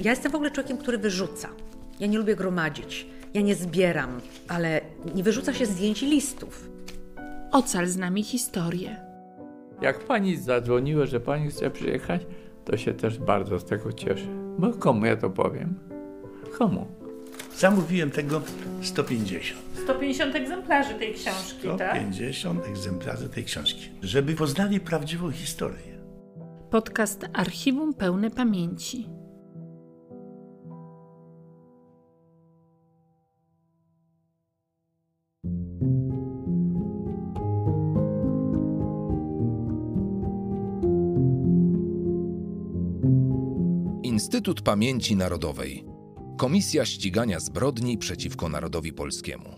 Ja jestem w ogóle człowiekiem, który wyrzuca. Ja nie lubię gromadzić. Ja nie zbieram, ale nie wyrzuca się zdjęć i listów. Ocal z nami historię. Jak pani zadzwoniła, że pani chce przyjechać, to się też bardzo z tego cieszę. Bo komu ja to powiem? Komu? Zamówiłem tego 150. 150 egzemplarzy tej książki, tak? 150 egzemplarzy tej książki. Żeby poznali prawdziwą historię. Podcast Archiwum Pełne Pamięci. Instytut Pamięci Narodowej. Komisja Ścigania Zbrodni przeciwko Narodowi Polskiemu.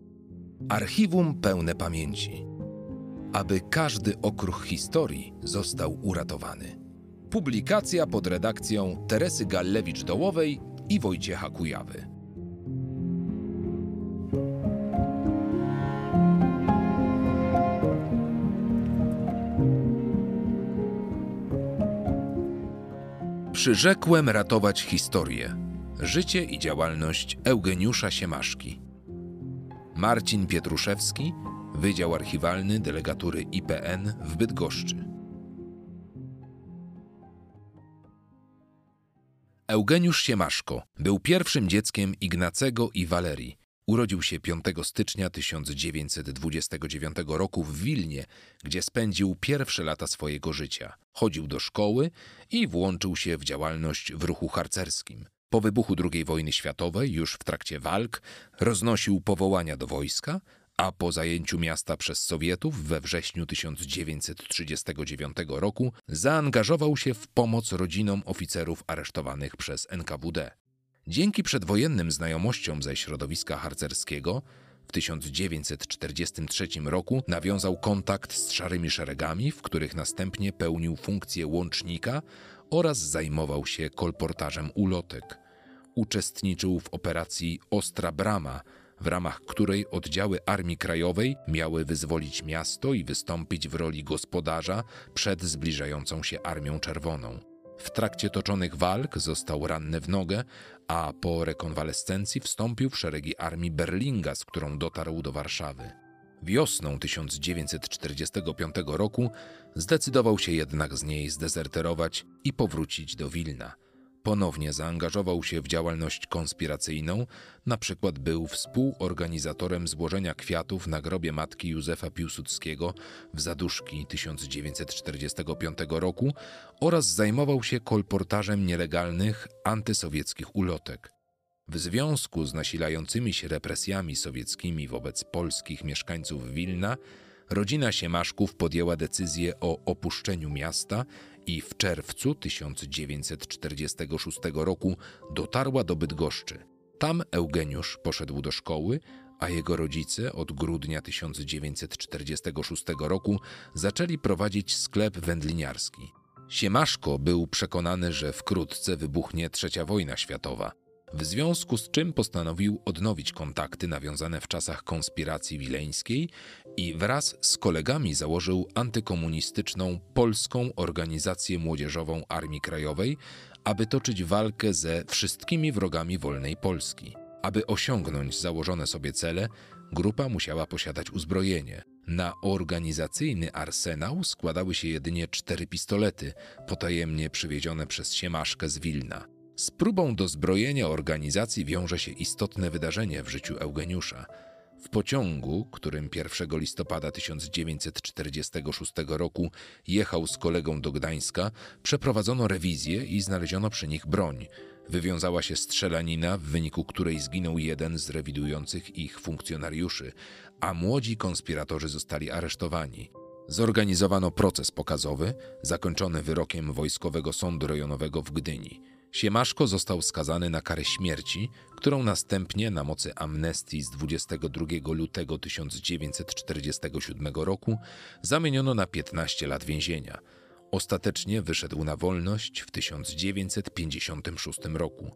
Archiwum pełne pamięci. Aby każdy okruch historii został uratowany. Publikacja pod redakcją Teresy Gallewicz-Dołowej i Wojciecha Kujawy. Przyrzekłem ratować historię. Życie i działalność Eugeniusza Siemaszki. Marcin Pietruszewski, Wydział Archiwalny Delegatury IPN w Bydgoszczy. Eugeniusz Siemaszko był pierwszym dzieckiem Ignacego i Walerii. Urodził się 5 stycznia 1929 roku w Wilnie, gdzie spędził pierwsze lata swojego życia. Chodził do szkoły i włączył się w działalność w ruchu harcerskim. Po wybuchu II wojny światowej, już w trakcie walk, roznosił powołania do wojska, a po zajęciu miasta przez Sowietów we wrześniu 1939 roku zaangażował się w pomoc rodzinom oficerów aresztowanych przez NKWD. Dzięki przedwojennym znajomościom ze środowiska harcerskiego w 1943 roku nawiązał kontakt z szarymi szeregami, w których następnie pełnił funkcję łącznika oraz zajmował się kolportażem ulotek. Uczestniczył w operacji Ostra Brama, w ramach której oddziały Armii Krajowej miały wyzwolić miasto i wystąpić w roli gospodarza przed zbliżającą się Armią Czerwoną. W trakcie toczonych walk został ranny w nogę, a po rekonwalescencji wstąpił w szeregi armii Berlinga, z którą dotarł do Warszawy. Wiosną 1945 roku zdecydował się jednak z niej zdezerterować i powrócić do Wilna. Ponownie zaangażował się w działalność konspiracyjną, na przykład był współorganizatorem złożenia kwiatów na grobie matki Józefa Piłsudskiego w Zaduszki 1945 roku oraz zajmował się kolportażem nielegalnych antysowieckich ulotek. W związku z nasilającymi się represjami sowieckimi wobec polskich mieszkańców Wilna, rodzina Siemaszków podjęła decyzję o opuszczeniu miasta i w czerwcu 1946 roku dotarła do Bydgoszczy. Tam Eugeniusz poszedł do szkoły, a jego rodzice od grudnia 1946 roku zaczęli prowadzić sklep wędliniarski. Siemaszko był przekonany, że wkrótce wybuchnie trzecia wojna światowa w związku z czym postanowił odnowić kontakty nawiązane w czasach konspiracji wileńskiej i wraz z kolegami założył antykomunistyczną Polską Organizację Młodzieżową Armii Krajowej, aby toczyć walkę ze wszystkimi wrogami wolnej Polski. Aby osiągnąć założone sobie cele, grupa musiała posiadać uzbrojenie. Na organizacyjny arsenał składały się jedynie cztery pistolety, potajemnie przywiezione przez Siemaszkę z Wilna. Z próbą dozbrojenia organizacji wiąże się istotne wydarzenie w życiu Eugeniusza. W pociągu, którym 1 listopada 1946 roku jechał z kolegą do Gdańska, przeprowadzono rewizję i znaleziono przy nich broń. Wywiązała się strzelanina, w wyniku której zginął jeden z rewidujących ich funkcjonariuszy, a młodzi konspiratorzy zostali aresztowani. Zorganizowano proces pokazowy, zakończony wyrokiem Wojskowego Sądu Rejonowego w Gdyni. Siemaszko został skazany na karę śmierci, którą następnie na mocy amnestii z 22 lutego 1947 roku zamieniono na 15 lat więzienia. Ostatecznie wyszedł na wolność w 1956 roku.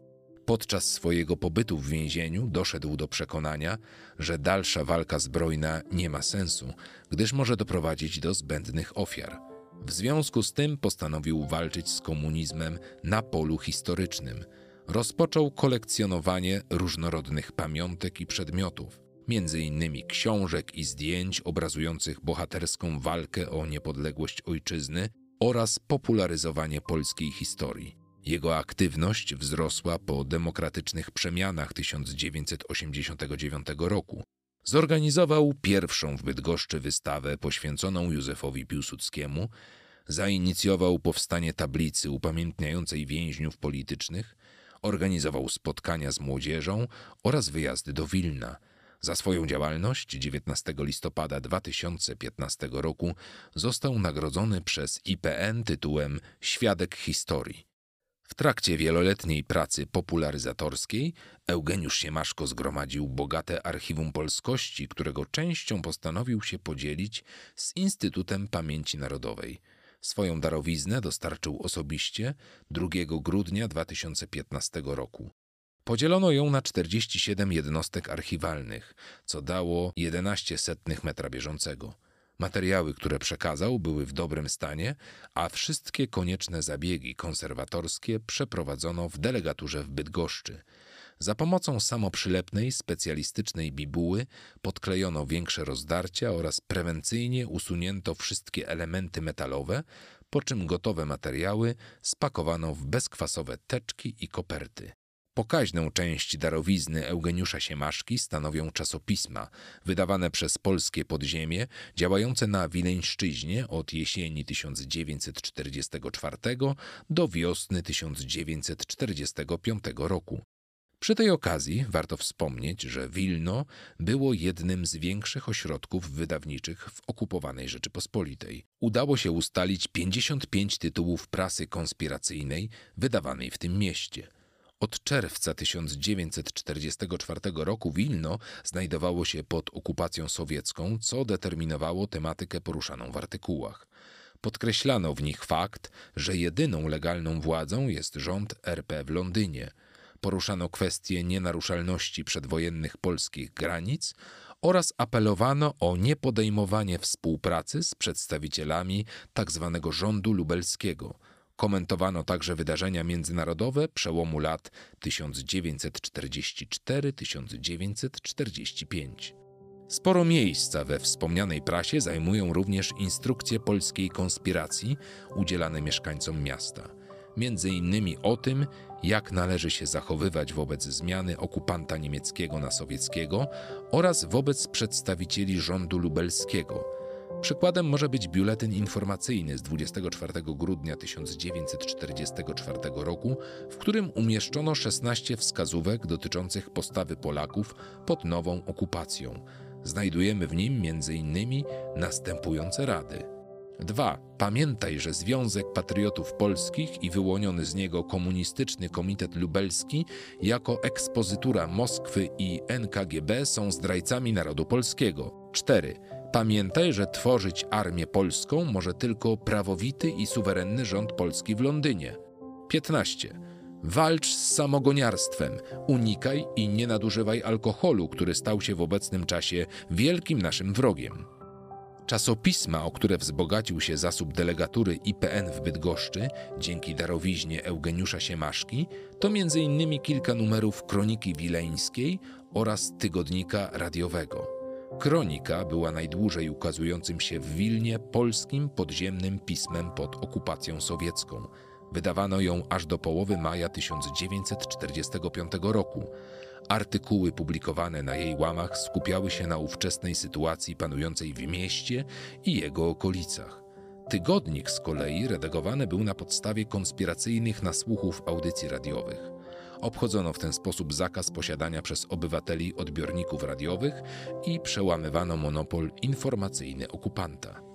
Podczas swojego pobytu w więzieniu doszedł do przekonania, że dalsza walka zbrojna nie ma sensu, gdyż może doprowadzić do zbędnych ofiar. W związku z tym postanowił walczyć z komunizmem na polu historycznym. rozpoczął kolekcjonowanie różnorodnych pamiątek i przedmiotów, innymi książek i zdjęć obrazujących bohaterską walkę o niepodległość ojczyzny oraz popularyzowanie polskiej historii. Jego aktywność wzrosła po demokratycznych przemianach 1989 roku. Zorganizował pierwszą w Bydgoszczy wystawę poświęconą Józefowi Piłsudskiemu, zainicjował powstanie tablicy upamiętniającej więźniów politycznych, organizował spotkania z młodzieżą oraz wyjazdy do Wilna. Za swoją działalność 19 listopada 2015 roku został nagrodzony przez IPN tytułem Świadek Historii. W trakcie wieloletniej pracy popularyzatorskiej Eugeniusz Siemaszko zgromadził bogate archiwum polskości, którego częścią postanowił się podzielić z Instytutem Pamięci Narodowej. Swoją darowiznę dostarczył osobiście 2 grudnia 2015 roku. Podzielono ją na 47 jednostek archiwalnych, co dało 11 setnych metra bieżącego. Materiały, które przekazał, były w dobrym stanie, a wszystkie konieczne zabiegi konserwatorskie przeprowadzono w delegaturze w Bydgoszczy. Za pomocą samoprzylepnej, specjalistycznej bibuły podklejono większe rozdarcia oraz prewencyjnie usunięto wszystkie elementy metalowe, po czym gotowe materiały spakowano w bezkwasowe teczki i koperty. Pokaźną część darowizny Eugeniusza Siemaszki stanowią czasopisma, wydawane przez polskie podziemie, działające na Wileńszczyźnie od jesieni 1944 do wiosny 1945 roku. Przy tej okazji warto wspomnieć, że Wilno było jednym z większych ośrodków wydawniczych w okupowanej Rzeczypospolitej. Udało się ustalić 55 tytułów prasy konspiracyjnej wydawanej w tym mieście. Od czerwca 1944 roku Wilno znajdowało się pod okupacją sowiecką, co determinowało tematykę poruszaną w artykułach. Podkreślano w nich fakt, że jedyną legalną władzą jest rząd RP w Londynie. Poruszano kwestię nienaruszalności przedwojennych polskich granic oraz apelowano o niepodejmowanie współpracy z przedstawicielami tzw. Tak rządu lubelskiego – Komentowano także wydarzenia międzynarodowe przełomu lat 1944-1945. Sporo miejsca we wspomnianej prasie zajmują również instrukcje polskiej konspiracji udzielane mieszkańcom miasta. Między innymi o tym, jak należy się zachowywać wobec zmiany okupanta niemieckiego na sowieckiego oraz wobec przedstawicieli rządu lubelskiego – Przykładem może być biuletyn informacyjny z 24 grudnia 1944 roku, w którym umieszczono 16 wskazówek dotyczących postawy Polaków pod nową okupacją. Znajdujemy w nim m.in. następujące rady. 2. Pamiętaj, że Związek Patriotów Polskich i wyłoniony z niego Komunistyczny Komitet Lubelski jako ekspozytura Moskwy i NKGB są zdrajcami narodu polskiego. 4. Pamiętaj, że tworzyć armię polską może tylko prawowity i suwerenny rząd Polski w Londynie. 15. Walcz z samogoniarstwem, unikaj i nie nadużywaj alkoholu, który stał się w obecnym czasie wielkim naszym wrogiem. Czasopisma, o które wzbogacił się zasób delegatury IPN w Bydgoszczy dzięki darowiźnie Eugeniusza Siemaszki, to m.in. kilka numerów Kroniki Wileńskiej oraz Tygodnika Radiowego. Kronika była najdłużej ukazującym się w Wilnie polskim podziemnym pismem pod okupacją sowiecką. Wydawano ją aż do połowy maja 1945 roku. Artykuły publikowane na jej łamach skupiały się na ówczesnej sytuacji panującej w mieście i jego okolicach. Tygodnik z kolei redagowany był na podstawie konspiracyjnych nasłuchów audycji radiowych. Obchodzono w ten sposób zakaz posiadania przez obywateli odbiorników radiowych i przełamywano monopol informacyjny okupanta.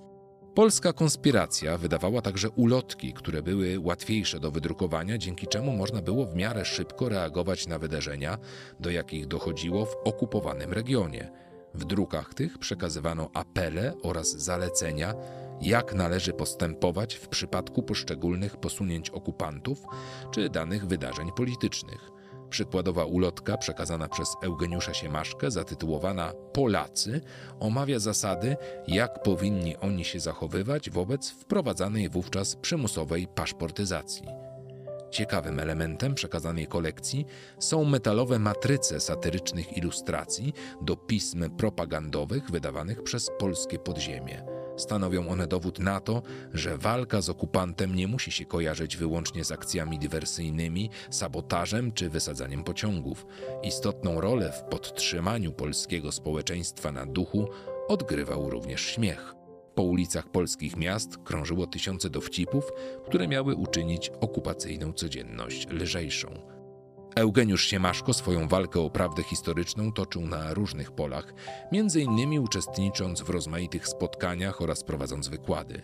Polska konspiracja wydawała także ulotki, które były łatwiejsze do wydrukowania, dzięki czemu można było w miarę szybko reagować na wydarzenia, do jakich dochodziło w okupowanym regionie. W drukach tych przekazywano apele oraz zalecenia jak należy postępować w przypadku poszczególnych posunięć okupantów czy danych wydarzeń politycznych. Przykładowa ulotka przekazana przez Eugeniusza Siemaszkę, zatytułowana Polacy, omawia zasady, jak powinni oni się zachowywać wobec wprowadzanej wówczas przymusowej paszportyzacji. Ciekawym elementem przekazanej kolekcji są metalowe matryce satyrycznych ilustracji do pism propagandowych wydawanych przez polskie podziemie. Stanowią one dowód na to, że walka z okupantem nie musi się kojarzyć wyłącznie z akcjami dywersyjnymi, sabotażem czy wysadzaniem pociągów. Istotną rolę w podtrzymaniu polskiego społeczeństwa na duchu odgrywał również śmiech. Po ulicach polskich miast krążyło tysiące dowcipów, które miały uczynić okupacyjną codzienność lżejszą. Eugeniusz Siemaszko swoją walkę o prawdę historyczną toczył na różnych polach, między innymi uczestnicząc w rozmaitych spotkaniach oraz prowadząc wykłady.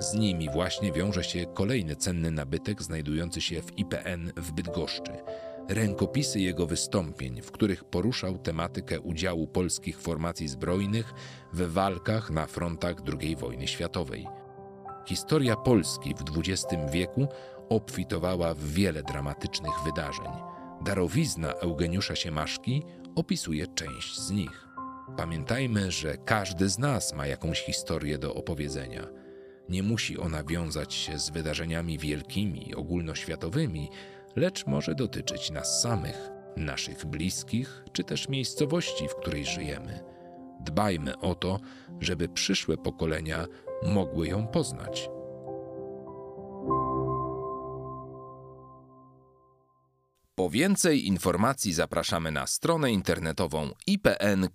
Z nimi właśnie wiąże się kolejny cenny nabytek znajdujący się w IPN w Bydgoszczy. Rękopisy jego wystąpień, w których poruszał tematykę udziału polskich formacji zbrojnych w walkach na frontach II wojny światowej. Historia Polski w XX wieku obfitowała w wiele dramatycznych wydarzeń. Darowizna Eugeniusza Siemaszki opisuje część z nich. Pamiętajmy, że każdy z nas ma jakąś historię do opowiedzenia. Nie musi ona wiązać się z wydarzeniami wielkimi, ogólnoświatowymi, lecz może dotyczyć nas samych, naszych bliskich, czy też miejscowości, w której żyjemy. Dbajmy o to, żeby przyszłe pokolenia mogły ją poznać. Po więcej informacji zapraszamy na stronę internetową ipn.pl.